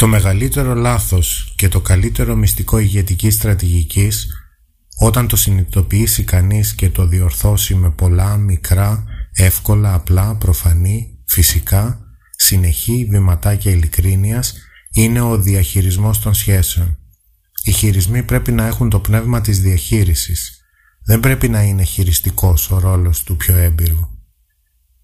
Το μεγαλύτερο λάθος και το καλύτερο μυστικό ηγετικής στρατηγικής όταν το συνειδητοποιήσει κανείς και το διορθώσει με πολλά μικρά, εύκολα, απλά, προφανή, φυσικά, συνεχή βηματάκια ειλικρίνειας είναι ο διαχειρισμός των σχέσεων. Οι χειρισμοί πρέπει να έχουν το πνεύμα της διαχείρισης. Δεν πρέπει να είναι χειριστικός ο ρόλος του πιο έμπειρου.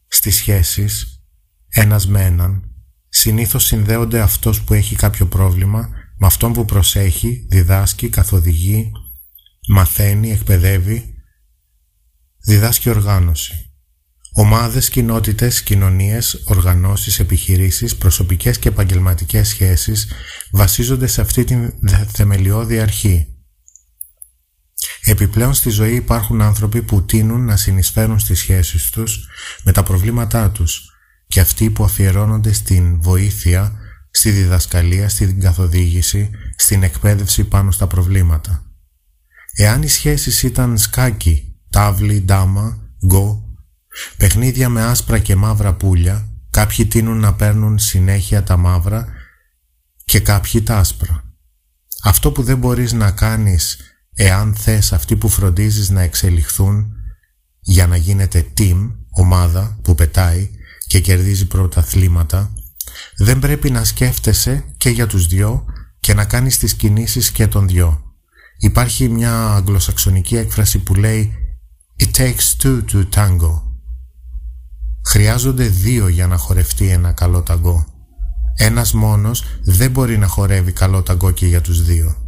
Στις σχέσεις, ένας με έναν, συνήθως συνδέονται αυτός που έχει κάποιο πρόβλημα με αυτόν που προσέχει, διδάσκει, καθοδηγεί, μαθαίνει, εκπαιδεύει, διδάσκει οργάνωση. Ομάδες, κοινότητες, κοινωνίες, οργανώσεις, επιχειρήσεις, προσωπικές και επαγγελματικές σχέσεις βασίζονται σε αυτή την θεμελιώδη αρχή. Επιπλέον στη ζωή υπάρχουν άνθρωποι που τείνουν να συνεισφέρουν στις σχέσεις τους με τα προβλήματά τους και αυτοί που αφιερώνονται στην βοήθεια, στη διδασκαλία, στην καθοδήγηση, στην εκπαίδευση πάνω στα προβλήματα. Εάν οι σχέσεις ήταν σκάκι, τάβλη, ντάμα, γκο, παιχνίδια με άσπρα και μαύρα πουλια, κάποιοι τείνουν να παίρνουν συνέχεια τα μαύρα και κάποιοι τα άσπρα. Αυτό που δεν μπορείς να κάνεις εάν θες αυτοί που φροντίζεις να εξελιχθούν για να γίνεται team, ομάδα που πετάει και κερδίζει πρωταθλήματα, δεν πρέπει να σκέφτεσαι και για τους δυο και να κάνεις τις κινήσεις και των δυο. Υπάρχει μια αγγλοσαξονική έκφραση που λέει «It takes two to tango». Χρειάζονται δύο για να χορευτεί ένα καλό ταγκό. Ένας μόνος δεν μπορεί να χορεύει καλό ταγκό και για τους δύο.